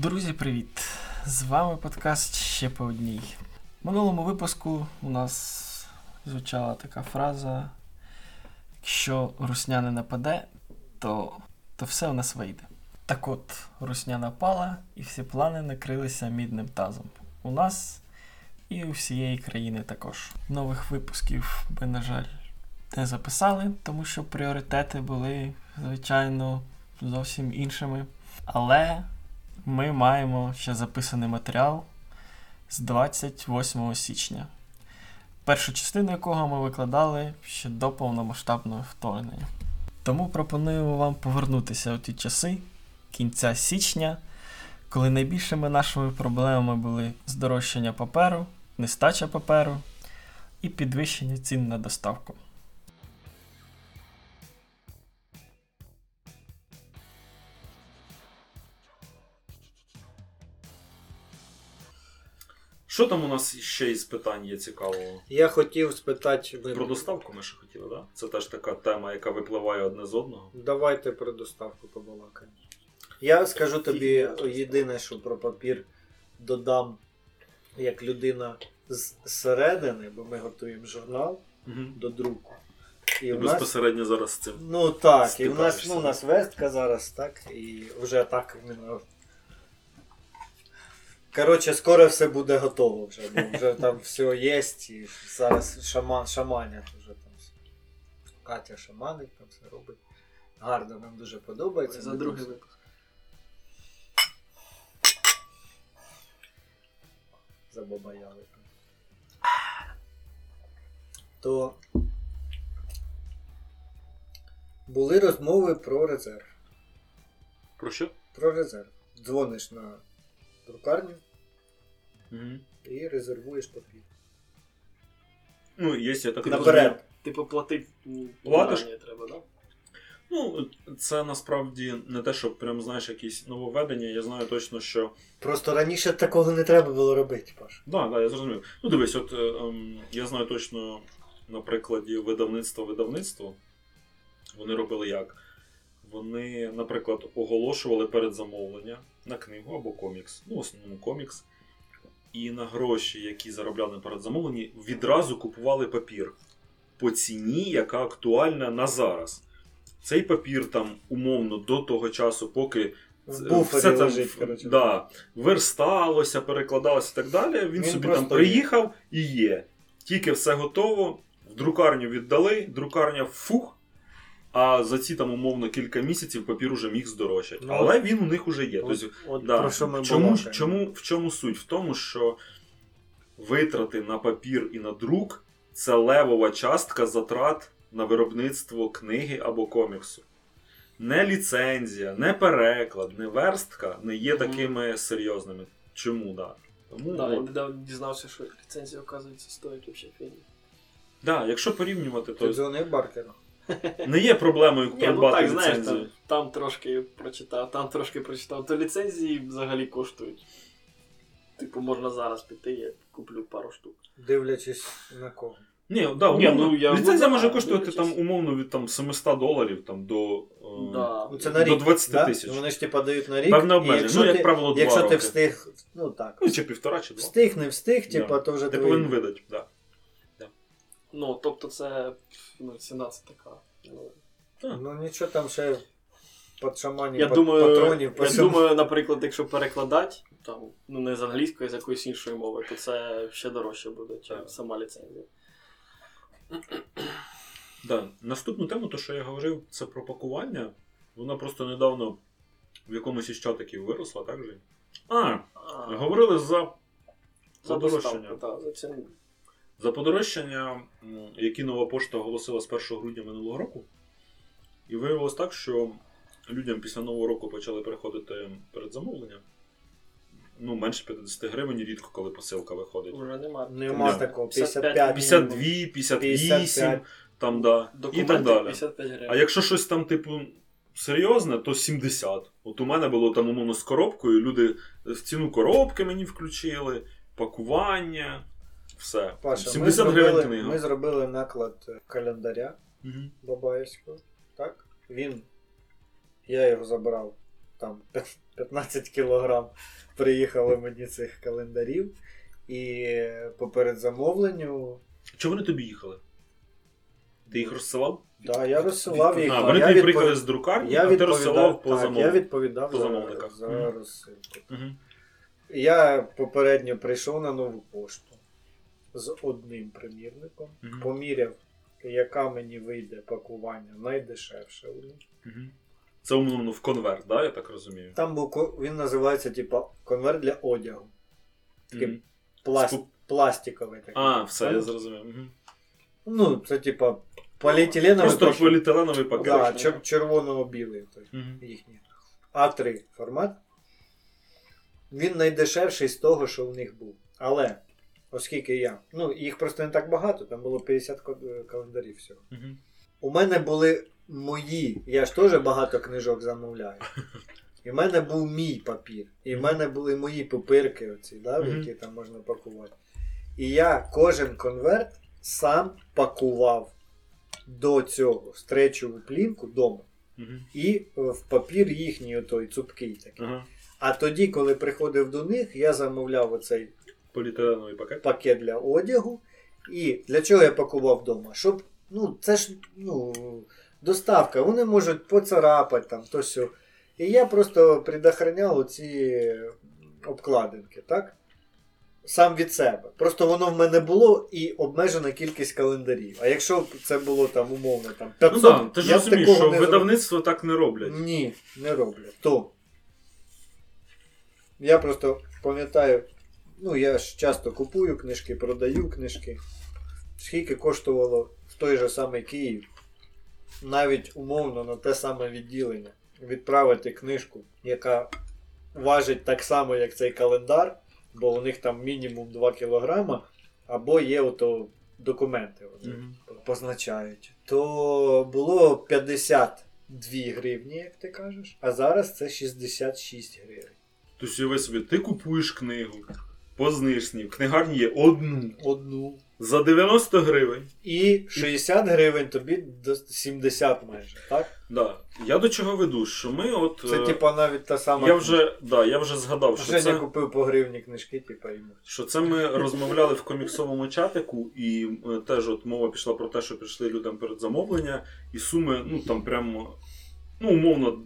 Друзі, привіт! З вами подкаст ще по одній. В минулому випуску у нас звучала така фраза: якщо русня не нападе, то, то все у нас вийде. Так от, русня напала, і всі плани накрилися мідним тазом. У нас і у всієї країни також. Нових випусків ми, на жаль, не записали, тому що пріоритети були, звичайно, зовсім іншими. Але ми маємо ще записаний матеріал з 28 січня, першу частину якого ми викладали ще до повномасштабного вторгнення. Тому пропонуємо вам повернутися у ті часи кінця січня, коли найбільшими нашими проблемами були здорожчання паперу, нестача паперу і підвищення цін на доставку. Що там у нас ще із питань є цікавого? Я хотів спитати ви. Про доставку ми ще хотіли, так? Да? Це теж така тема, яка випливає одне з одного. Давайте про доставку побалакаємо. Я скажу тобі єдине, що про папір додам як людина з середини, бо ми готуємо журнал Угу. до друку. І І в нас, безпосередньо зараз з цим. ну так, і в нас, стикаєшся. ну, у нас вестка зараз, так, і вже так іменно. Коротше, скоро все буде готово вже, бо вже там все є, і зараз шаман, шаманять вже там. все. Катя шаманить, там все робить. Гарно, нам дуже подобається. За другий випуск. забабаяли. То були розмови про резерв. Про що? Про резерв. Дзвониш на друкарню Угу. і резервуєш папір. Ну, є, я так Наперед. розумію. Типу платити Платиш? треба, так? Ну, це насправді не те, що прям знаєш якісь нововведення. Я знаю точно, що. Просто раніше такого не треба було робити, Паш. Да, да, я зрозумів. Ну, дивись, от е, ем, я знаю точно на прикладі видавництва видавництво. Вони робили як? Вони, наприклад, оголошували передзамовлення на книгу або комікс, ну, в основному комікс. І на гроші, які заробляли на передзамовленні, відразу купували папір по ціні, яка актуальна на зараз. Цей папір там умовно до того часу, поки В все там, лежить, коротше. да, версталося, перекладалося і так далі. Він, Він собі там приїхав і є. Тільки все готово, в друкарню віддали, друкарня фух. А за ці там умовно кілька місяців папір уже міг здорожчати. Ну, Але він у них уже є. От, Тобто, от да. про що ми чому, чому, в чому суть? В тому, що витрати на папір і на друк це левова частка затрат на виробництво книги або коміксу. Не ліцензія, не переклад, не верстка не є такими серйозними. Чому, да? Тому, Да, я от. недавно дізнався, що ліцензія, оказується, стоїть взагалі фігні. да, якщо порівнювати, Ти то дзвонив Баркеру? Не є проблемою Ні, ну придбати так, знаєш, ліцензію. там, там трошки прочитав, там трошки прочитав. То ліцензії взагалі коштують. Типу, можна зараз піти, я куплю пару штук. Дивлячись на кого. Ні, да, Ні, ну, я ліцензія вважаю, може коштувати дивлячись. там умовно від там 700 доларів там, до, е, Да. Ну, це на до 20 да? тисяч. Вони ж типа дають на рік. Певне і обмеження. якщо Ну, як ти- правило, два Якщо ти роки. встиг, ну так. Ну, чи півтора, чи два. Встиг, не встиг, Да. типа, то вже Ти твої- повинен видати, так. Ну, тобто це ну, ціна це така. Ну, Ну нічого там ще під шаманів, я під думаю, патронів. я під- думаю, наприклад, якщо перекладати, там, ну не з англійської, а з якоїсь іншої мови, то це ще дорожче буде, ніж Так. сама ліцензія. Да. Наступну тему, то що я говорив, це про пакування. Вона просто недавно в якомусь із чатиків виросла, так же? А, А, говорили за за доставку, так, за ціну. За подорожчання, які нова пошта оголосила з 1 грудня минулого року. І виявилось так, що людям після нового року почали приходити передзамовлення. Ну, менше 50 гривень, рідко, коли посилка виходить. Уже нема. Нема такого. 55, 55. 52, 58, 55. там, да, і так далі. 55 гривень. А якщо щось там, типу, серйозне, то 70. От у мене було там умовно з коробкою, люди в ціну коробки мені включили, пакування, все. Паша, ми 70 гривень зробили, книга. ми зробили наклад календаря Мгм. Бабаєвського. Так? Він. Я його забрав там 15 кілограм приїхало мені цих календарів. І по передзамовленню, Чого вони тобі їхали? Ти їх розсилав? да, я розсилав їх. А, вони тобі відпов- приїхали з друкарні, я а ти розсилав по так, я відповідав по за, замовниках. за Мгм. розсилку. Угу. Я попередньо прийшов на нову пошту з одним примірником, Мгм. поміряв, яка мені вийде пакування найдешевше у них. Угу. Це умовно в конверт, да, я так розумію. Там був він називається типа конверт для одягу. Такий Мгм. пласт, Спу- пластиковий такий. А, все, я зрозумів. Угу. Ну, це типа поліетиленовий Просто пакет. поліетиленовий пакет. Да, чер- червоно-білий той Мгм. їхній. А3 формат. Він найдешевший з того, що в них був. Але, оскільки я. Ну, їх просто не так багато, там було 50 е, календарів всього. Мгм. У мене були мої. Я ж теж багато книжок замовляю. І в мене був мій папір. І в мене були мої папирки, оці, да, в які там можна пакувати. І я кожен конверт сам пакував до цього в стречову плівку вдома. І в папір їхній отой цупкий такий. А тоді, коли приходив до них, я замовляв оцей Поліетиленовий пакет. пакет для одягу. І для чого я пакував вдома? Щоб, ну, це ж ну, доставка, вони можуть поцарапати там, то сьо. І я просто предохраняв оці обкладинки, так? Сам від себе. Просто воно в мене було і обмежена кількість календарів. А якщо б це було там умовно там 500, Ну так, ти ж я розумієш, такого що не видавництво так не роблять. Ні, не роблю. То. Я просто пам'ятаю, ну я ж часто купую книжки, продаю книжки. Скільки коштувало в той же самий Київ, навіть умовно на те саме відділення, відправити книжку, яка важить так само, як цей календар, бо у них там мінімум 2 кілограма, або є ото документи. Вони Мгм. позначають, то було 52 гривні, як ти кажеш, а зараз це 66 гривень. Тобто уяви собі, ти купуєш книгу по знижці, в книгарні є одну Одну. за 90 гривень. І 60 гривень тобі до 70 майже, так? Да. Я до чого веду, що ми от. Це е, типа навіть та сама. я вже, да, я вже згадав, що Женя це, купив по гривні книжки, типа йому. що це ми розмовляли в коміксовому чатику, і е, теж от мова пішла про те, що прийшли людям перед замовлення, і суми, ну там прямо, ну, умовно.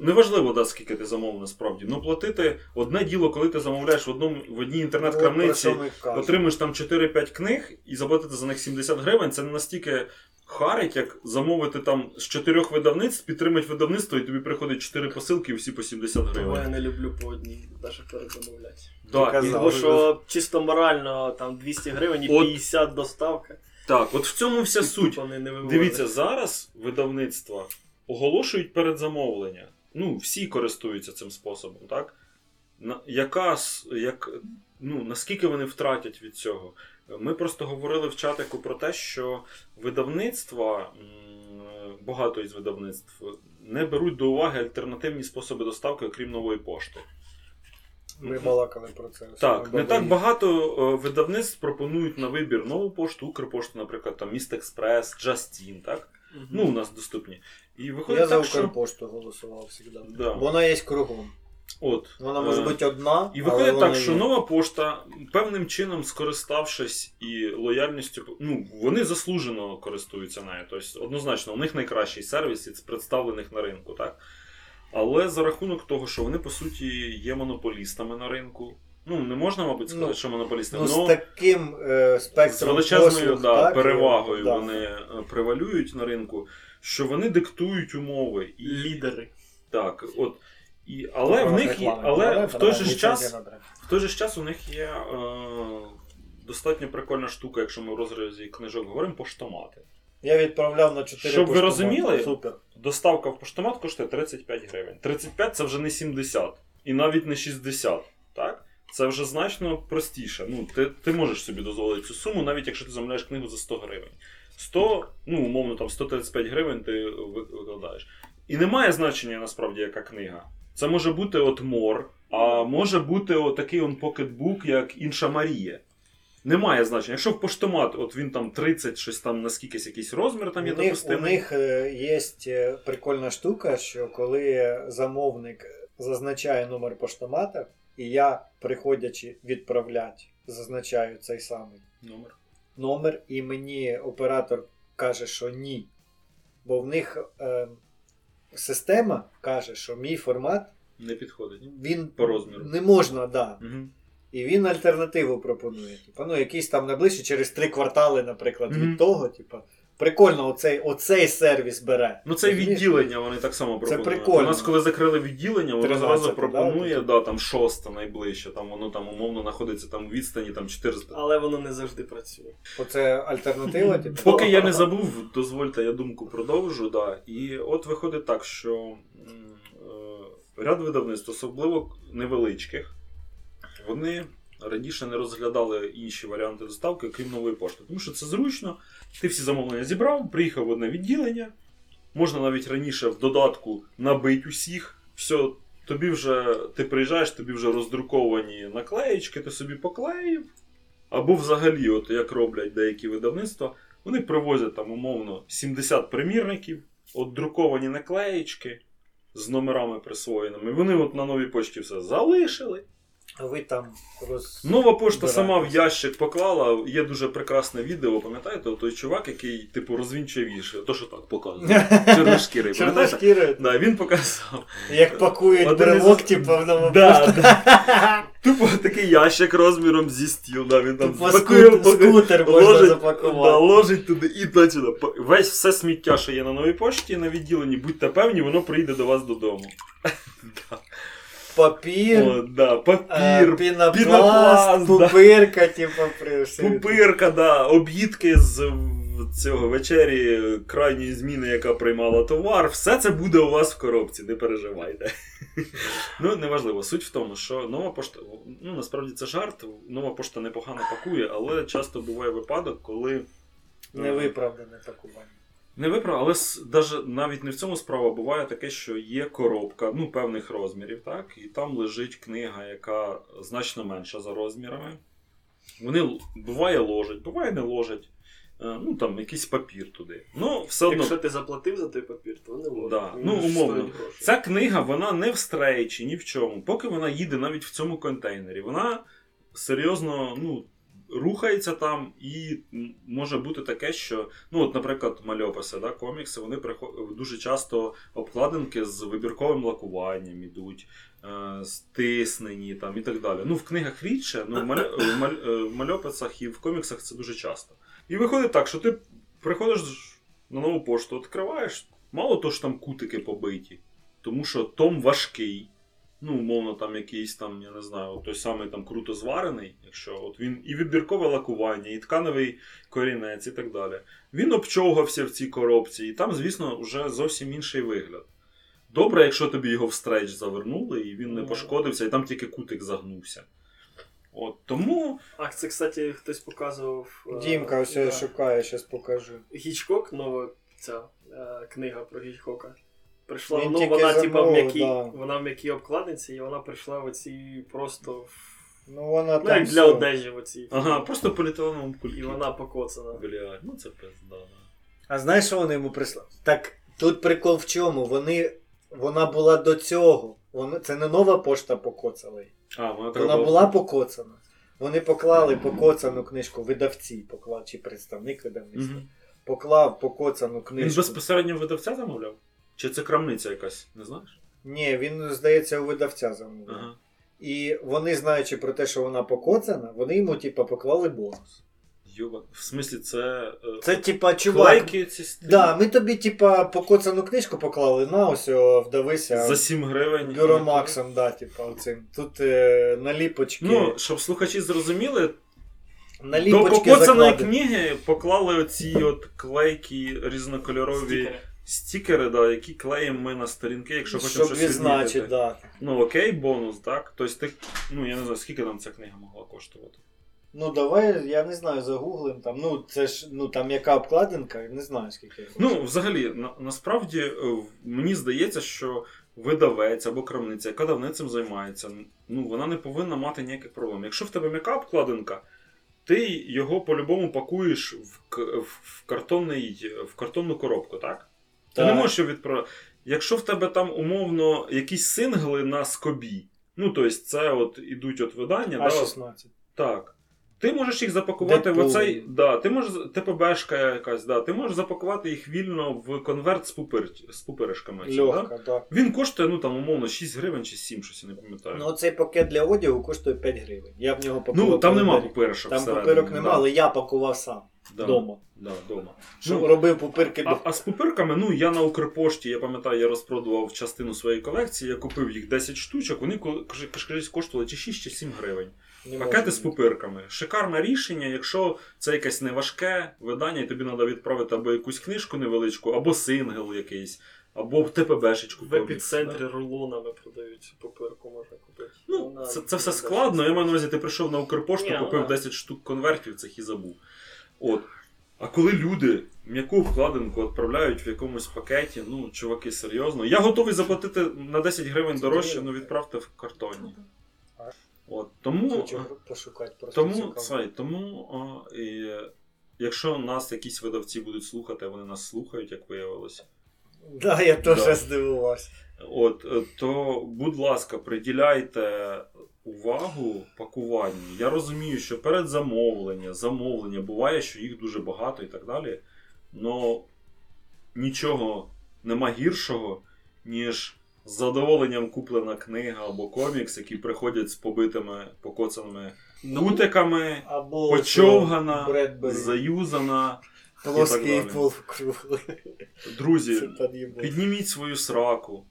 Неважливо, да, скільки ти замовив насправді. Ну платити одне діло, коли ти замовляєш в одному в одній інтернет-крамниці, отримуєш там 4-5 книг і заплатити за них 70 гривень, це не настільки харить, як замовити там з чотирьох видавництв, підтримати видавництво, і тобі приходить 4 посилки і всі по 70 Того я не люблю по одній, навіть перезамовляти. Да, Ти і. Тому що чисто морально там 200 гривень і От. 50 доставка. так, от в цьому вся суть. Дивіться, зараз видавництва оголошують передзамовлення. Ну, всі користуються цим способом, так? На, яка, як, ну, наскільки вони втратять від цього? Ми просто говорили в чатику про те, що видавництва, багато із видавництв, не беруть до уваги альтернативні способи доставки, окрім нової пошти. Ми балакали про це. Так, не так багато е, видавництв пропонують на вибір нову пошту, Укрпошту, наприклад, там Міст Експрес, Джастін, так? Мгм. Ну, у нас доступні. І виходить Я за так, що... Голосував завжди. Да. Вона є кругом. От, Вона може е, бути одна. І але виходить вона так, що є. нова пошта, певним чином скориставшись і лояльністю, ну, вони заслужено користуються нею. Тобто, однозначно, у них найкращий сервіс із представлених на ринку, так? Але за рахунок того, що вони, по суті, є монополістами на ринку. Ну, не можна, мабуть, сказати, Ну, що монополістами, Ну, але з таким е, з спектром величезною послуг, да, так, перевагою да. вони е, превалюють на ринку, що вони диктують умови. І, Лідери. Так, от. І, але в них є, але в той же ж час. В той же час у них є е, достатньо прикольна штука, якщо ми в розрізі книжок говоримо, поштомати. Я відправляв на 4 Щоб ви розуміли, Супер. Доставка в поштомат коштує 35 гривень. 35 це вже не 70 і навіть не 60. Так? Це вже значно простіше. Ну, ти, ти можеш собі дозволити цю суму, навіть якщо ти замовляєш книгу за 100 гривень. 100, ну, умовно, там 135 гривень ти викладаєш. І немає значення насправді, яка книга. Це може бути от мор, а може бути отакий он покетбук, як інша Марія. Немає значення. Якщо в поштомат, от він там 30, щось там наскількись якийсь розмір там є них, у них е, є е, прикольна штука, що коли замовник зазначає номер поштомата, і я, приходячи відправляти, зазначаю цей самий Номер. номер, і мені оператор каже, що ні. Бо в них е, система каже, що мій формат Не підходить. він По розміру. не можна, да. Угу. І він альтернативу пропонує. Типа, ну, якийсь там найближче через три квартали, наприклад, Мгм. від того. Типа, прикольно, оцей, оцей сервіс бере. Ну, це відділення вони так само пропонують. Це прикольно. У нас, коли закрили відділення, воно зразу пропонує, да, там шосте найближче, там воно там умовно знаходиться там у відстані там 400. Але воно не завжди працює. Оце альтернатива, типу. Поки я не забув, дозвольте, я думку продовжу. Да. І от виходить так, що е, ряд видавництв, особливо невеличких, вони раніше не розглядали інші варіанти доставки, крім нової пошти. Тому що це зручно. Ти всі замовлення зібрав, приїхав в одне відділення. Можна навіть раніше в додатку набити усіх. Все, тобі вже ти приїжджаєш, тобі вже роздруковані наклеєчки, ти собі поклеїв. Або взагалі, от як роблять деякі видавництва, вони привозять там умовно 70 примірників, от друковані наклеєчки з номерами присвоєними. Вони от на новій почті все залишили. Ви там роз... Нова пошта сама в ящик поклала. Є дуже прекрасне відео, пам'ятаєте? Той чувак, який, типу, розвінчує вірші. То, що так показує. Чорношкірий, пам'ятаєте? Чорношкіри, Да, він показав. як пакують Один брелок, типу, в нову Да, пошту. Тупо такий ящик розміром зі стіл, да, він там Тупо пакує, скут- пакує, скутер можна ложить, запакувати. Да, ложить туди і починає. Весь все сміття, що є на новій пошті на відділенні, будьте певні, воно прийде до вас додому. Да. Папір, О, да, е, папір, пінопласт, пінопласт, да. типу, пупирка, да, об'їдки з цього вечері крайньої зміни, яка приймала товар. Все це буде у вас в коробці, не переживайте. Ну, неважливо. Суть в тому, що нова пошта, ну насправді це жарт, нова пошта непогано пакує, але часто буває випадок, коли. е, Невиправдане пакування. Не виправ, але даже, навіть не в цьому справа буває таке, що є коробка ну, певних розмірів, так, і там лежить книга, яка значно менша за розмірами. Вони буває ложать, буває не ложать. Е, Ну, там якийсь папір туди. Ну, все одно. Якщо ти заплатив за той папір, то не ложить. Да. Ну, умовно. Ця книга, вона не в стрейчі, ні в чому. Поки вона їде навіть в цьому контейнері, вона серйозно ну, рухається там, і може бути таке, що, ну, от, наприклад, мальописи, да, комікси, вони прихо- дуже часто обкладинки з вибірковим лакуванням ідуть, е, стиснені там, і так далі. Ну, в книгах рідше, ну, в, маля... в маль- е, в мальописах і в коміксах це дуже часто. І виходить так, що ти приходиш на нову пошту, відкриваєш, мало то що там кутики побиті, тому що том важкий. Ну, умовно, там якийсь там, я не знаю, от той самий там круто зварений, якщо от він і відбіркове лакування, і тканевий корінець, і так далі. Він обчовгався в цій коробці, і там, звісно, вже зовсім інший вигляд. Добре, якщо тобі його в стрейч завернули, і він не Ну. пошкодився, і там тільки кутик загнувся. От тому А це, кстати, хтось показував. е, Дімка ось да. я шукаю, щас покажу. Гічкок, нова ця е, книга про Гічкока. Прийшла, Він ну тільки вона типа в замовив, м'якій, да. вона в м'якій обкладинці, і вона прийшла в оці просто в- Ну вона ну, там. як для все. одежі в оці. Ага, просто політовому поліетиленовому І вона покоцана. Блядь, ну це пизда. да. А знаєш, що вони йому прислали? Так тут прикол в чому? Вони. Вона була до цього. Вона... Це не нова пошта покоцала її. А, вона Вона була покоцана. Вони поклали покоцану книжку, видавці поклав, чи представник видавництва. Мгм. Поклав покоцану Він книжку. безпосередньо видавця замовляв? Чи це крамниця якась, не знаєш? Ні, він, здається, у видавця замовив. Ага. І вони, знаючи про те, що вона покоцана, вони йому, типа, поклали бонус. Йоба. В смислі, це. е, Це, типа, чувак. клейки ці Да, ми тобі, типа, покоцану книжку поклали, на ось о, вдавися. За 7 гривень. Бюромаксом, да, типа, оцим. Тут е, наліпочки. Ну, щоб слухачі зрозуміли, до наліпочки покоцаної закладені. книги поклали оці от клейкі різнокольорові Стікери. Стікери, да, які клеїмо ми на сторінки, якщо хочемо Щоб щось відзначити, да. Ну окей, бонус, так. Тобто ти, ну я не знаю, скільки там ця книга могла коштувати. Ну давай, я не знаю, загуглим там. Ну, це ж, ну там яка обкладинка, не знаю скільки. Ну, взагалі, на, насправді е, мені здається, що видавець або крамниця, яка давно цим займається, ну вона не повинна мати ніяких проблем. Якщо в тебе м'яка обкладинка, ти його по-любому пакуєш в, в, в, картонний, в картонну коробку, так? Ти не можеш його відправити. Якщо в тебе там умовно якісь сингли на скобі, ну тобто це от ідуть от видання, да, А16. так. Ти можеш їх запакувати в оцей. Да, ти можеш, ТПБшка якась, да, ти можеш запакувати їх вільно в конверт з, пупир, з пупиришками. цим, да? Легко, так. Він коштує, ну там, умовно, 6 гривень чи 7, щось я не пам'ятаю. Ну, цей пакет для одягу коштує 5 гривень. Я в нього пакував. Ну, там нема пупиришок. Там всередині, пупирок нема, да. але я пакував сам вдома. Да, вдома. Що Ну, робив пупирки А, а з пупирками, ну я на Укрпошті, я пам'ятаю, я розпродував частину своєї колекції, я купив їх 10 штучок, вони ко- каж- кажись, коштували чи 6 чи 7 гривень. Не Пакети можу. з пупирками. Шикарне рішення, якщо це якесь неважке видання, і тобі треба відправити або якусь книжку невеличку, або сингл якийсь, або ТПБшечку. В комікс, епіцентрі да. рулонами продають папирку можна купити. Ну, Вона це, це все складно. Я маю на увазі, ти прийшов на Укрпошту, Ні, купив ну, 10 штук конвертів, цих і забув. От. А коли люди м'яку обкладинку відправляють в якомусь пакеті, ну, чуваки, серйозно. Я готовий заплатити на 10 гривень дорожче, ну відправте в картоні. От. Тому, тому, цей, тому а, і, якщо нас якісь видавці будуть слухати, а вони нас слухають, як виявилося. Да, я теж Да. здивувався. От, е, то, будь ласка, приділяйте увагу пакуванню. Я розумію, що перед замовлення, замовлення буває, що їх дуже багато і так далі. Но нічого нема гіршого, ніж з задоволенням куплена книга або комікс, які приходять з побитими, покоцаними Ну, кутиками, Або почовгана, Бредбері. заюзана. Плоский полукруглий. Друзі. Підніміть свою сраку,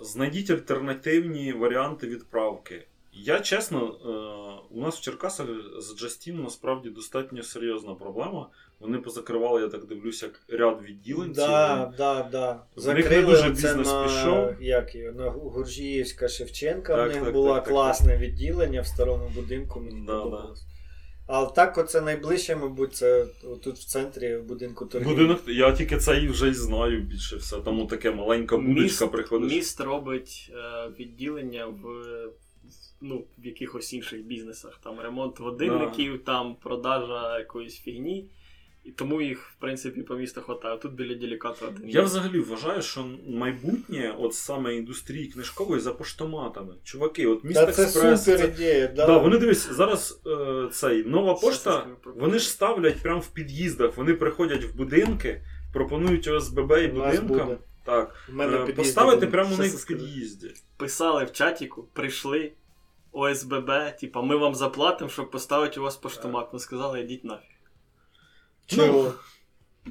знайдіть альтернативні варіанти відправки. Я чесно, е, у нас в Черкасах з Джастін насправді достатньо серйозна проблема. Вони позакривали, я так дивлюся, ряд відділень. Да, да, да. В них не Закрили дуже бізнес на, пішов. Як на Гуржіївська Шевченка, Так, в них так, було так, так, класне відділення в старому будинку, мені Да, подобалось. А так, оце найближче, мабуть, це тут в центрі будинку торгів. Будинок, я тільки це і вже й знаю більше все. Тому таке маленька будочка приходиш. Міст робить е, відділення в- ну, в якихось інших бізнесах. Там ремонт годинників, там продажа якоїсь фігні. І тому їх, в принципі, по місту хватає. Тут біля делікатора один. Я є. взагалі вважаю, що майбутнє, от саме індустрії книжкової за поштоматами. Чуваки, от міст Та це Експрес. супер це- ідея, да. Да, вони дивись, зараз е, цей нова пошта, вони ж ставлять прямо в під'їздах, вони приходять в будинки, пропонують ОСББ і будинкам. буде. Так, мене е, поставити прямо у них це в скажу. під'їзді. Писали в чатіку, прийшли ОСББ, типа, ми вам заплатимо, щоб поставити у вас поштомат. Ми сказали, йдіть нафіг. Чого?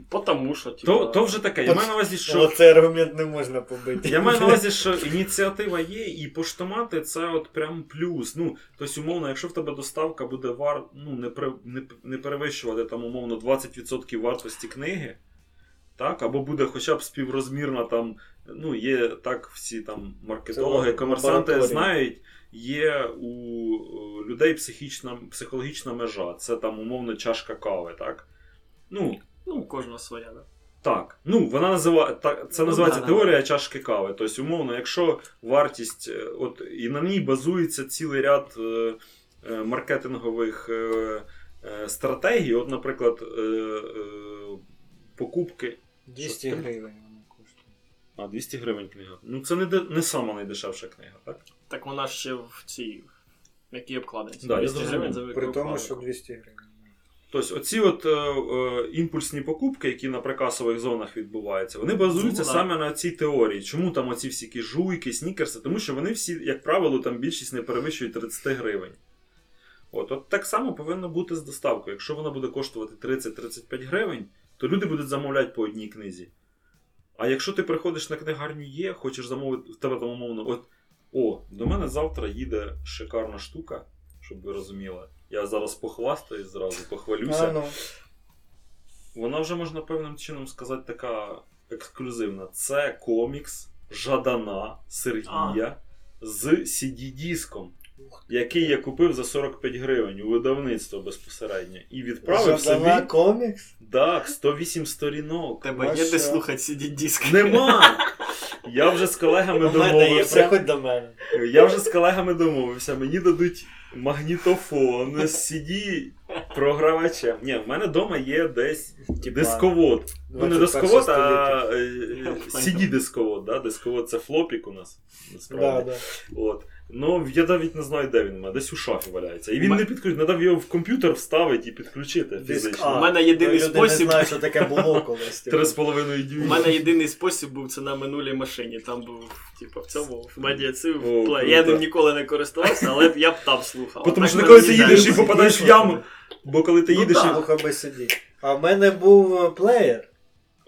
Потому що, типа, То, то вже таке. Я маю на увазі, що Оцей аргумент не можна побити. Я маю на увазі, що ініціатива є, і поштомати це от прям плюс. Ну, тобто, умовно, якщо в тебе доставка буде вар... ну, не, при... не, не перевищувати там, умовно, 20% вартості книги, так, або буде хоча б співрозмірна там, ну, є так, всі там маркетологи, Це комерсанти знають, є у е, людей психічна, психологічна межа. Це там, умовно, чашка кави, так? Ну, ну, у кожного своя, да. так, ну вона називає так, це Ну, називається да, теорія чашки кави. Тобто, умовно, якщо вартість, е, от і на ній базується цілий ряд е, е, маркетингових е, е, стратегій, от, наприклад, е, покупки. 200 Що гривень вона коштує. А, 200 гривень книга. Ну це не, де- не сама найдешевша книга, так? Так вона ще в цій. В якій обкладинці. Да, 200 зрозумів. гривень за При тому, що 200 гривень. Тобто, оці от е, е, імпульсні покупки, які на прикасових зонах відбуваються, вони базуються Ну, саме на цій теорії. Чому там оці всі кі жуйки, снікерси? Тому що вони всі, як правило, там більшість не перевищують 30 гривень. От, от так само повинно бути з доставкою. Якщо вона буде коштувати 30-35 гривень, то люди будуть замовляти по одній книзі. А якщо ти приходиш на книгарню є, хочеш замовити в тебе там умовно, от о, до мене завтра їде шикарна штука, щоб ви розуміли. Я зараз похвастаюсь зразу, похвалюся. А, ну. Вона вже можна певним чином сказати така ексклюзивна. Це комікс Жадана Сергія з CD-диском, який я купив за 45 гривень у видавництво безпосередньо. І відправив Жадана собі комікс? так, 108 сторінок. тебе є де слухати cd диск Нема! Я вже з колегами домовився. приходь до мене. Я вже з колегами домовився. Мені дадуть магнітофон, з CD програвачем. Ні, в мене вдома є десь дисковод. Ну, не дисковод, а століття. е, CD-дисковод. Да? Дисковод це флопік у нас. Да, да. От. Ну, я навіть не знаю, де він у мене, десь у шафі валяється. І він Ма- не підключить, треба його в комп'ютер вставити і підключити фізично. У мене єдиний Люди спосіб- не знають, що таке було колись. типу. Три з половиною У мене єдиний спосіб був це на минулій машині. Там був, типу, в цьому в медіацив О, плей. круто. Я ним ніколи не користувався, але я б там слухав. Тому що ми коли ти їдеш і попадаєш в яму. Бо коли ти Ну їдеш і. слухай сиді. А в мене був е, плеєр.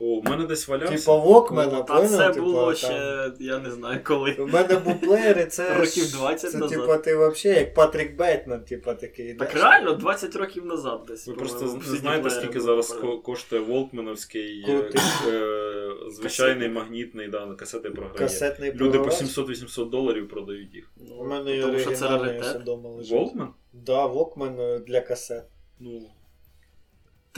О, в мене десь валявся. Типа Walkman, Та це поняв? було Типа, ще, я не знаю коли. У мене був плеєр, і це. Років 20 це, назад. типа, ти взагалі як Патрік Бейтман, типа такий. Так йдеш. реально, 20 років назад десь. Ви просто не знаєте, скільки зараз ко- коштує Волкменовський е, е, звичайний магнітний да, на касети програє. Касетний Люди по програвач. 700-800 доларів продають їх. Ну, У мене є тому що це оригінальний лежить. Волкмен? Да, Walkman е, для касет. Ну,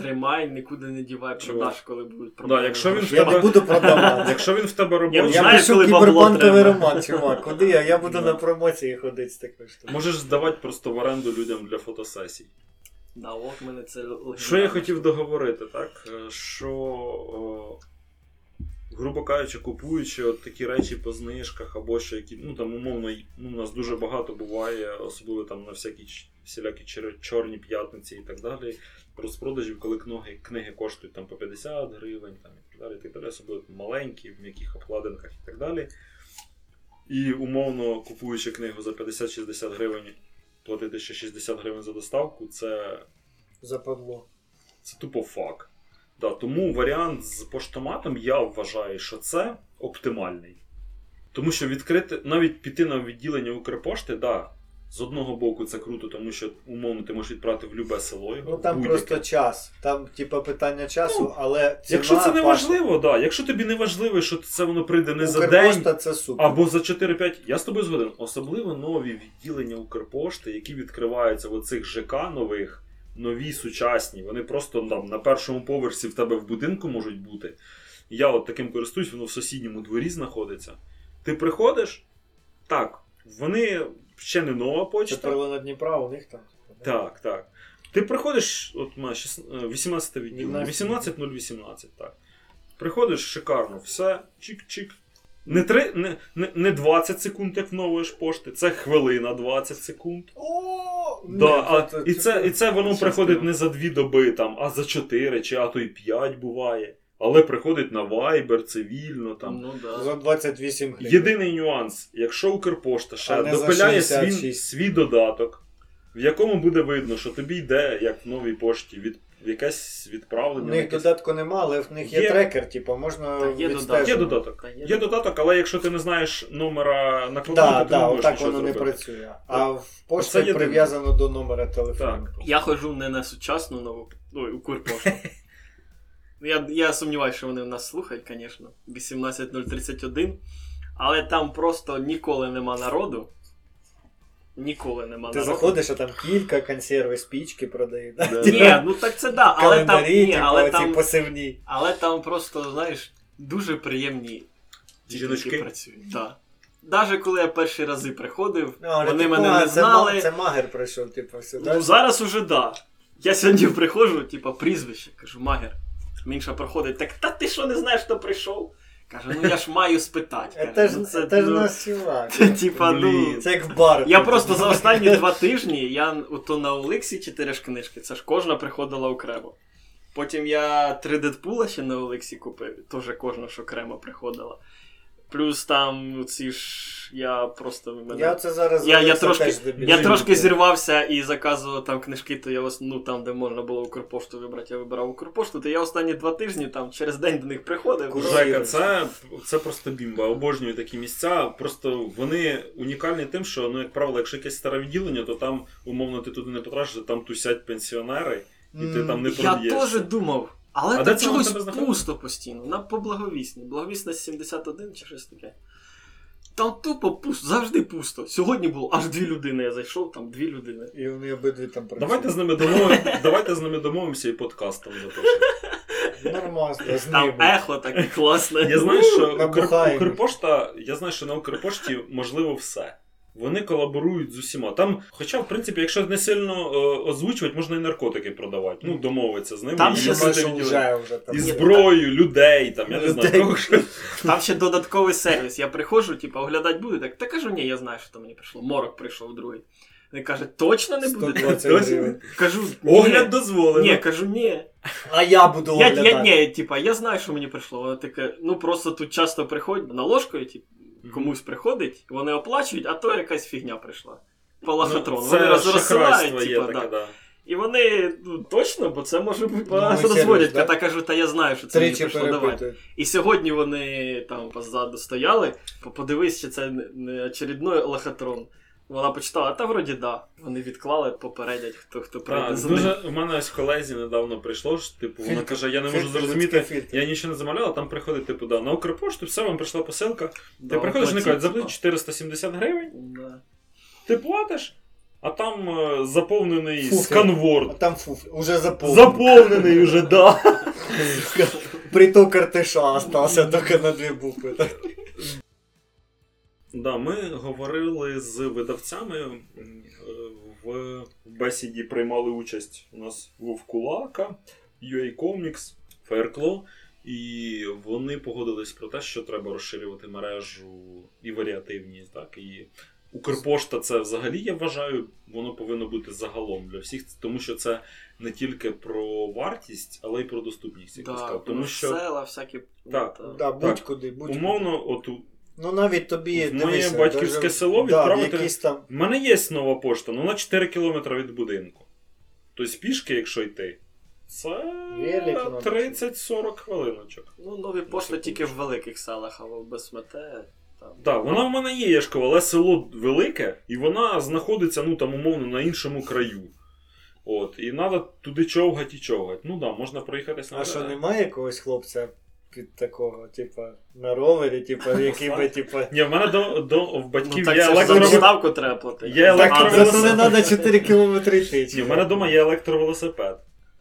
Тримай, нікуди не дівай, Чого? продаж, коли будуть Да, якщо він в Я тебе- не буду продавати. якщо він в тебе робочий, Я пишу коли бабло кіберпанковий треба. роман, чувак. Куди я? Я буду Да. на промоції ходити з такою штукою. можеш здавати просто в оренду людям для фотосесій. Да, Walkman це легендарна Що я хотів договорити, так? Е, Що, о, грубо кажучи, купуючи от такі речі по знижках, або що які, ну там умовно, й- ну, у нас дуже багато буває, особливо там на всякі ч- всілякі чорні п'ятниці і так далі. Розпродажів, коли книги, книги коштують там по 50 гривень там, і так далі, і так далі, особливо маленькі, в м'яких обкладинках і так далі. І умовно купуючи книгу за 50-60 гривень, платити ще 60 гривень за доставку, це Западло. це тупо фак. Да, тому варіант з поштоматом я вважаю, що це оптимальний. Тому що відкрити, навіть піти на відділення Укрпошти, да, з одного боку це круто, тому що умовно ти можеш відправити в любе село. Його, Ну там будь-яке. просто час. Там, типа, питання часу, Ну, але ціна Якщо це не важливо, да. Якщо тобі не важливо, що це воно прийде не за день Укрпошта це супер. або за 4-5, я з тобою згоден. Особливо нові відділення Укрпошти, які відкриваються в оцих ЖК нових, нові сучасні. Вони просто там на першому поверсі в тебе в будинку можуть бути. Я от таким користуюсь, воно в сусідньому дворі знаходиться. Ти приходиш, так, вони ще не нова почта. Це перлина Дніпра, у них там. Так, так. Ти приходиш, от у мене е, 18 відділення, 18.018, так. Приходиш, шикарно, все, чик-чик. Не, три, не, не, не 20 секунд, як в нової ж пошти, це хвилина 20 секунд. О, Да, ні, а, це- і, це, і це воно приходить не за 2 доби, там, а за 4, чи а то й 5 буває. Але приходить на Viber, цивільно там. Ну да. За 28 гривень. Єдиний нюанс, якщо Укрпошта ще допиляє свій, свій додаток, в якому буде видно, що тобі йде, як в новій пошті, від, якесь У них якесь- додатку нема, але в них є, Є. трекер, типу, можна Та є відстежувати. Є додаток. Та є Є додаток, але якщо ти не знаєш номера накладати, Да, то ти не да, можеш отак воно не працює. А в пошті прив'язано до номера телефону. Я ходжу не на сучасну нову, ой, Укрпошту. Ну, Я, я сумніваюся, що вони в нас слухають, звісно. 18031. Але там просто ніколи нема народу. Ніколи нема Ти народу. заходиш, а там кілька консерви, спічки продають. да? Ні, ну так це да, але там, Календарі, ні, типу, але оці там, посивні. але там просто, знаєш, дуже приємні ті, Жіночки? які працюють. Да. Навіть коли я перші рази приходив, Ну, але вони типу, мене а, не це ма- знали. Це магер прийшов, типу, сюди. Ну зараз уже да. Я сьогодні приходжу, типа, прізвище, кажу, магер. Мінша проходить, так та ти що не знаєш, хто прийшов? Каже, ну я ж маю спитати. Це ж ну, це, ну, ну. Це як бар. Я просто за останні два тижні я ото на OLX і чотири ж книжки, це ж кожна приходила окремо. Потім я три Дедпула ще на OLX і купив, теж кожна ж окремо приходила. Плюс там ці ж я просто мене... Я це зараз Я, я, трошки, теж я трошки зірвався і заказував там книжки, то я ос- ну, там, де можна було Укрпошту вибрати, я вибирав Укрпошту, то я останні два тижні там через день до них приходив. Курс. Це, це просто бімба. Обожнюю такі місця. Просто вони унікальні тим, що, ну, як правило, якщо якесь старе відділення, то там, умовно, ти туди не потрапиш, там тусять пенсіонери, і ти там не Я теж думав, але А там чогось пусто постійно. На по благовісні. Благовісна 71 чи щось таке. Там тупо пусто, завжди пусто. Сьогодні було аж дві людини. Я зайшов, там дві людини. І вони обидві там працюють. Давайте з ними домовимо, давайте з ними домовимося і подкаст там запишемо. Нормально, з Там ехо таке класне. Я знаю, що Укрпошта, я знаю, що на Укрпошті можливо все. Вони колаборують з усіма. Там, хоча, в принципі, якщо не сильно е, озвучувати, можна і наркотики продавати. Ну, домовитися з ними. Там і ще вже, вже там. І зброю, людей, там, я не знаю, Людей. кого що. Там ще додатковий сервіс. Я приходжу, типу, оглядати буду. Так, та кажу, ні, я знаю, що там мені прийшло. Морок прийшов другий. Він каже, точно не буде? Точно? Кажу. Огляд дозволено. Ні, кажу, ні. А я буду Я, оглядати. я, ні, типа, я знаю, що мені прийшло. Воно таке, ну просто тут часто приходять наложкою, типу. Комусь приходить, вони оплачують, а то якась фігня прийшла. Палахатрон. Ну, вони розсилають, таке, да. да. І вони ну, точно, бо це може бути Ну, розводять. да? Та кажу, та я знаю, що це мені Тричі прийшло давати. І сьогодні вони там позаду стояли, подивись, чи це не- не очередной лохотрон. Вона почитала, та вроді да. Вони відклали, попередять, хто хто прийде Так, за дуже ним. в мене ось колезі недавно прийшло, що типу, вона Фільтр. каже, я не можу Фільтр, зрозуміти, фільтр. я нічого не замовляла, там приходить, типу, да, на Укрпошту, все, вам прийшла посилка. Да, Ти приходиш, вони оплатіть, кажуть, заплати 470 гривень, Да. ти платиш, а там е, заповнений Фу, Е, А там фуф, уже заповнено. Заповнений уже, да. Приток артиша остався тільки на дві букви. Так. Да, ми говорили з видавцями в бесіді приймали участь у нас Вовкулака, UA Comics, Fairclaw, і вони погодились про те, що треба розширювати мережу і варіативність. Так? І Укрпошта це взагалі, я вважаю, воно повинно бути загалом для всіх, тому що це не тільки про вартість, але й про доступність, як Да, сказав. ну, Тому що села, всякі. Так. Да, будь-куди, будь-куди. умовно, от у- Ну навіть тобі В моє батьківське даже- село відправити- якісь там В мене є нова пошта, ну на 4 кілометри від будинку. Тобто пішки, якщо йти, це ну, 30-40 хвилиночок. Ну, нові пошти тільки в великих селах, або без смете. Там. Так, вона в мене є Яшкова, але село велике, і вона знаходиться, ну там, умовно, на іншому краю. От, і треба туди човгати і човгати. Ну так, да, можна проїхатись на А що немає якогось хлопця під такого, типа, на ровері, типа, який би, типа. Ні, в мене до, до в Ну, батьків так є це доставку треба платити. Є електровелосипед. зато не треба 4 кілометри йти. Ні, в мене вдома є електровелосипед.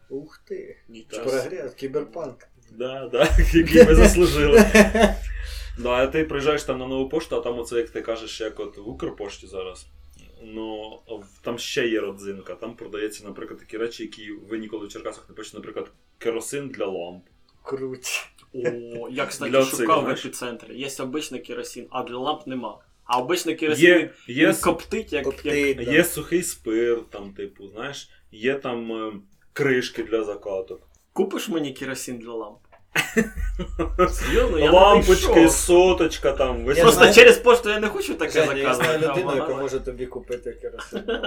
Ух ти. Прогрес, кіберпанк. Да, да, який ми заслужили. Ну, а ти приїжджаєш там на нову пошту, а там оце, як ти кажеш, як от в Укрпошті зараз. Ну, там ще є родзинка. Там продається, наприклад, такі речі, які ви ніколи в Черкасах не бачите, наприклад, керосин для ламп. Круть. О, я, кстати, Для цих, шукав в епіцентрі. Є обичний керосин, а для ламп нема. А обичний керосин Є, є, він коптить, як, як... Коптить, да. є сухий спирт, там, типу, знаєш, є там е, кришки для закаток. Купиш мені керосин для ламп? Серйозно, я Лампочки, соточка там. Я Просто знаю- через пошту я не хочу таке Женя, я знаю а людину, яка може тобі купити керосин.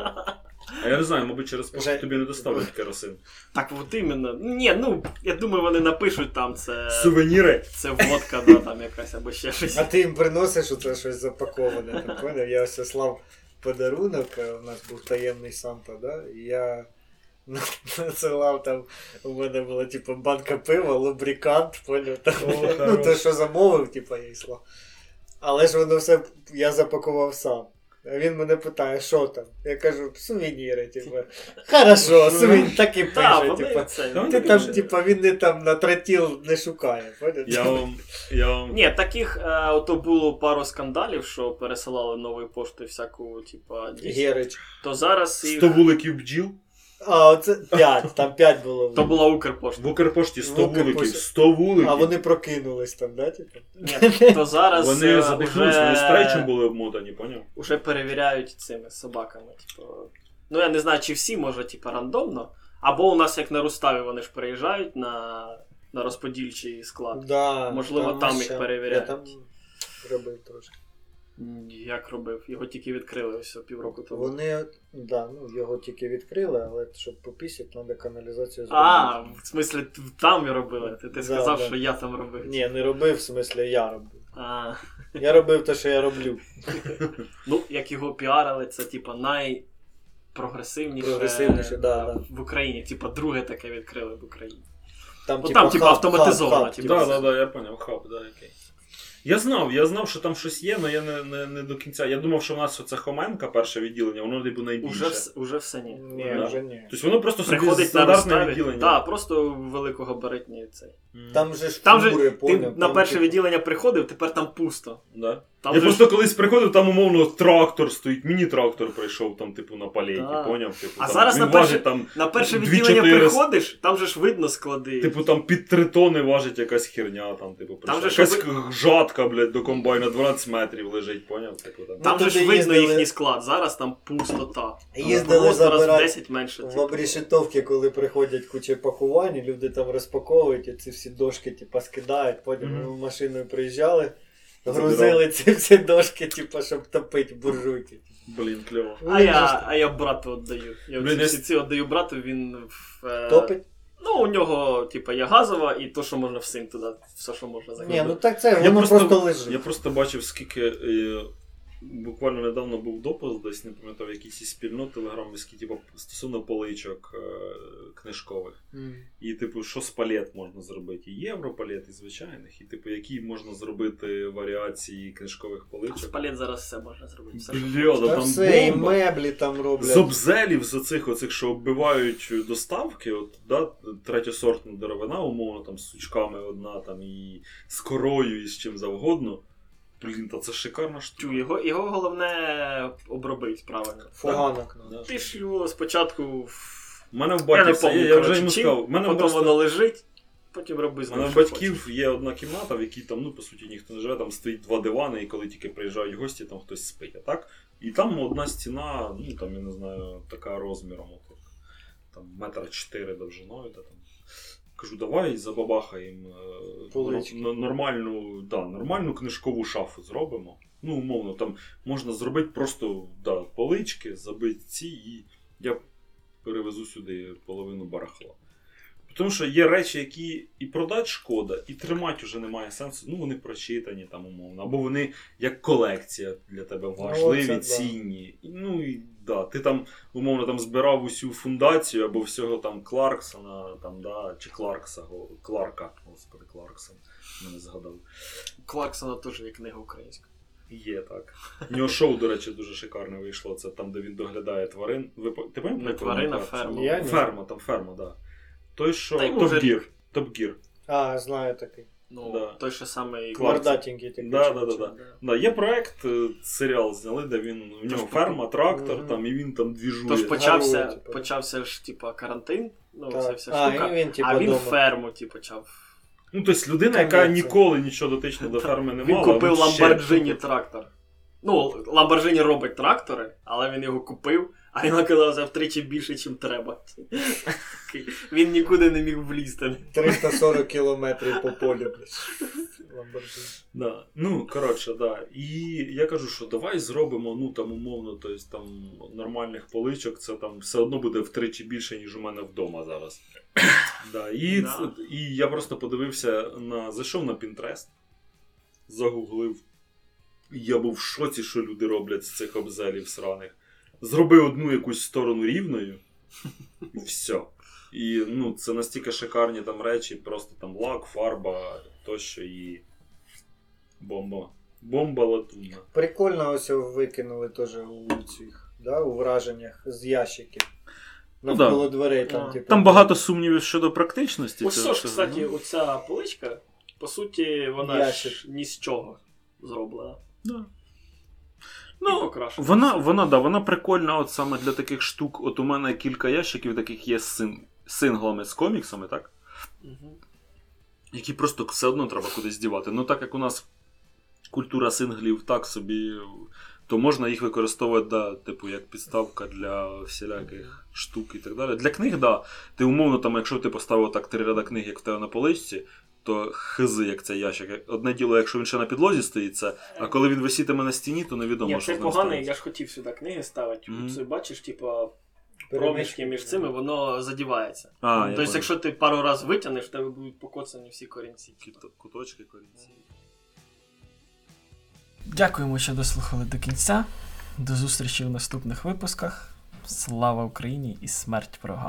А я не знаю, мабуть, через пошту Жень- тобі не доставлять керосин. Так от іменно. Ні, ну, я думаю, вони напишуть там це. Сувеніри. Це водка, да, там якась або ще щось. А ти їм приносиш оце щось запаковане, ти поняв? Я ось слав подарунок, е, у нас був таємний Санта, да? І я надсилав там, у мене була типу банка пива, лубрикант, поняв? Там, О, ну, то, що замовив, типу, я їй. Але ж воно все я запакував сам. А він мене питає, що там? Я кажу, сувеніри, типу. Хорошо, сувенір, так і пише, типу. Ти там, типу, він не там на тротіл не шукає. Я вам. Я вам... Ні, таких е, ото було пару скандалів, що пересилали новою поштою всяку, типа, діч. Герич. То зараз їх... 100 вуликів бджіл. А, оце 5, там 5 було. То була Укрпошта. В Укрпошті 100 В Укрпошті. вуликів. 100 вуликів. А вони прокинулись там, да, типу? Ні, то зараз Вони е, задихнулись, вони стрейчем були обмотані, поняв? уже перевіряють цими собаками. Типу. Ну я не знаю, чи всі, може, типу, рандомно. Або у нас, як на Руставі, вони ж приїжджають на, на розподільчий склад. Да, Можливо, там їх перевіряють. Я там робив трошки. Як робив? Його тільки відкрили ось півроку тому. Вони, да, ну, його тільки відкрили, але щоб попісять, треба каналізацію зробити. А, в смислі, там і робили. Ти, ти Да, сказав, да. що я там робив. Ні, не робив, в смислі, я робив. А, Я робив те, що я роблю. ну, як його піарили, це типа найпрогресивніше Прогресивніше, да, да. в Україні. Типа друге таке відкрили в Україні. Там, Ну, там, типа, хаб- автоматизовано, хаб- хаб, типа. Так, це- так, так, я поняв, хаб, да, який. Я знав, я знав, що там щось є, але я не, не, не до кінця. Я думав, що в нас це Хоменка, перше відділення, воно типу найбільше. Уже, вс- уже все ні. Ні, Да. вже ні. Тобто воно просто собі Приходить на стандартне розставі. відділення. Так, просто великогабаритні цей. М. Там же ж Там же фігури, ти поняв, на там, перше типу, відділення приходив, тепер там пусто. Да? Там я же просто колись приходив, там умовно трактор стоїть, міні-трактор прийшов там, типу, на палейті, Так. поняв? Типу, А там, зараз він на перше- важить там, на перше 2400 відділення приходиш, там же ж видно склади. типу, там під три тони важить якась херня, там, типу, прийшла. же ж якась ви- жатка, блядь, до комбайна 12 метрів лежить, поняв? Типу, там. там Ну, же ж видно їздили- їхній склад, зараз там пустота. Їздили Просто раз в забирати 10 менше. В типу. обрішитовки, коли приходять куча пакувань, і люди там розпаковують, і ці всі дошки, типа, скидають, потім Мгм. ми машиною приїжджали. Грузили ці всі дошки, типа, щоб топити буржуйки. Блін, кльово. А я, а я брату віддаю. Я Блін, всі ці віддаю брату, він в. е, Топить? Ну, у нього, типа, є газова і то, що можна всім туди, все, що можна Ні, ну так це, Я воно просто- просто, лежить. Я просто бачив, скільки. Е, буквально недавно був допис, десь не пам'ятав, якісь із спільнот телеграмівські, типу, стосовно поличок е, книжкових. М. І, типу, що з палет можна зробити? І європалет, і звичайних, і типу, які можна зробити варіації книжкових З поличок. палет зараз все можна зробити. Все, Бля, да там все, і бомба. меблі там роблять. З обзелів, з оцих, оцих, що оббивають доставки, от, да, третьосортна деревина, умовно, там, з сучками одна, там, і з корою, і з чим завгодно. Блін, та це шикарна штука. Чу, його, його головне обробити правильно. Фуганок. ну. Да. Пішлю спочатку в. У мене в батьків, це є, я вже йому сказав, мене потім просто... воно лежить, потім роби з У мене в батьків хочеш. є одна кімната, в якій там, ну, по суті, ніхто не живе, там стоїть два дивани, і коли тільки приїжджають гості, там хтось спить, а так? І там одна стіна, ну там, я не знаю, така розміром, от, там метра чотири довжиною, де там. Кажу, давай забабахаємо е, нормальну, да, нормальну книжкову шафу зробимо. Ну, умовно, там можна зробити просто да, полички, забити ці, і я перевезу сюди половину барахла. Тому що є речі, які і продати шкода, і тримати вже немає сенсу. Ну, вони прочитані там умовно, або вони як колекція для тебе важливі, це цінні. І, Ну і да, ти там умовно там збирав усю фундацію або всього там Кларксона, там, да, чи Кларкса, Кларка, господи, Кларксон, мене згадав. Клаксона теж є книга українська. Є так. У нього шоу, до речі, дуже шикарне вийшло. Це там, де він доглядає тварин. Ви ти про тварина, ферма. Ферма, там ферма, так. Да. Той, що Та йому вже Top Gear. рік. Top Gear. А, знаю такий. Ну, Да. той ще самий Кларк. Мордатенький такий. Да, да, да, да. Да, є проект, е, серіал зняли, де він. У нього Тож, ферма, трактор, там, і він там двіжує. Тож почався, Гарує, типу. почався ж, типа, карантин, ну, Так. це вся А, штука. і він, типа, а він дома. ферму, типу, почав. Ну, тобто людина, яка ніколи нічого дотичного до ферми не Він купив Lamborghini трактор. Ну, Lamborghini робить трактори, але він його купив, а він оказався втричі більше, ніж треба. Він нікуди не міг влізти. 340 кілометрів по полю. Да. Ну, коротше, да. І я кажу, що давай зробимо, ну там умовно, тобто там нормальних поличок, це там все одно буде втричі більше, ніж у мене вдома зараз. Да. І, Да. і я просто подивився на. Зайшов на Pinterest, загуглив. Я був в шоці, що люди роблять з цих обзелів сраних. Зробив одну якусь сторону рівною, і все. І ну, це настільки шикарні там речі, просто там лак, фарба, тощо і бомба. Бомба латунна. Прикольно ось викинули теж у цих, да, у враженнях з ящиків. Ну, Навколо дверей там, А. типу. Там багато сумнівів щодо практичності. Ось цього ж, кстати, Ну, оця поличка, по суті, вона Ящик. ж ні з чого зроблена. Да. Ну, вона, вона, да, вона прикольна от саме для таких штук. От у мене кілька ящиків таких є з син, синглами з коміксами, так? Мгм. які просто все одно треба кудись дівати. Ну так як у нас культура синглів так собі, то можна їх використовувати, да, типу, як підставка для всіляких штук і так далі. Для книг, да. Ти умовно, там, якщо ти поставив так три ряда книг, як в тебе на поличці, то хизи, як цей ящик. Одне діло, якщо він ще на підлозі стоїть, це, а коли він висітиме на стіні, то невідомо, Ні, що це поганий, я ж хотів сюди книги ставити. Мгм. Це бачиш, типа, проміжки між цими, воно задівається. А, тобто, понял. якщо ти пару раз витягнеш, в тебе будуть покоцані всі корінці. Куточки, корінці. Дякуємо, що дослухали до кінця. До зустрічі в наступних випусках. Слава Україні і смерть ворогам!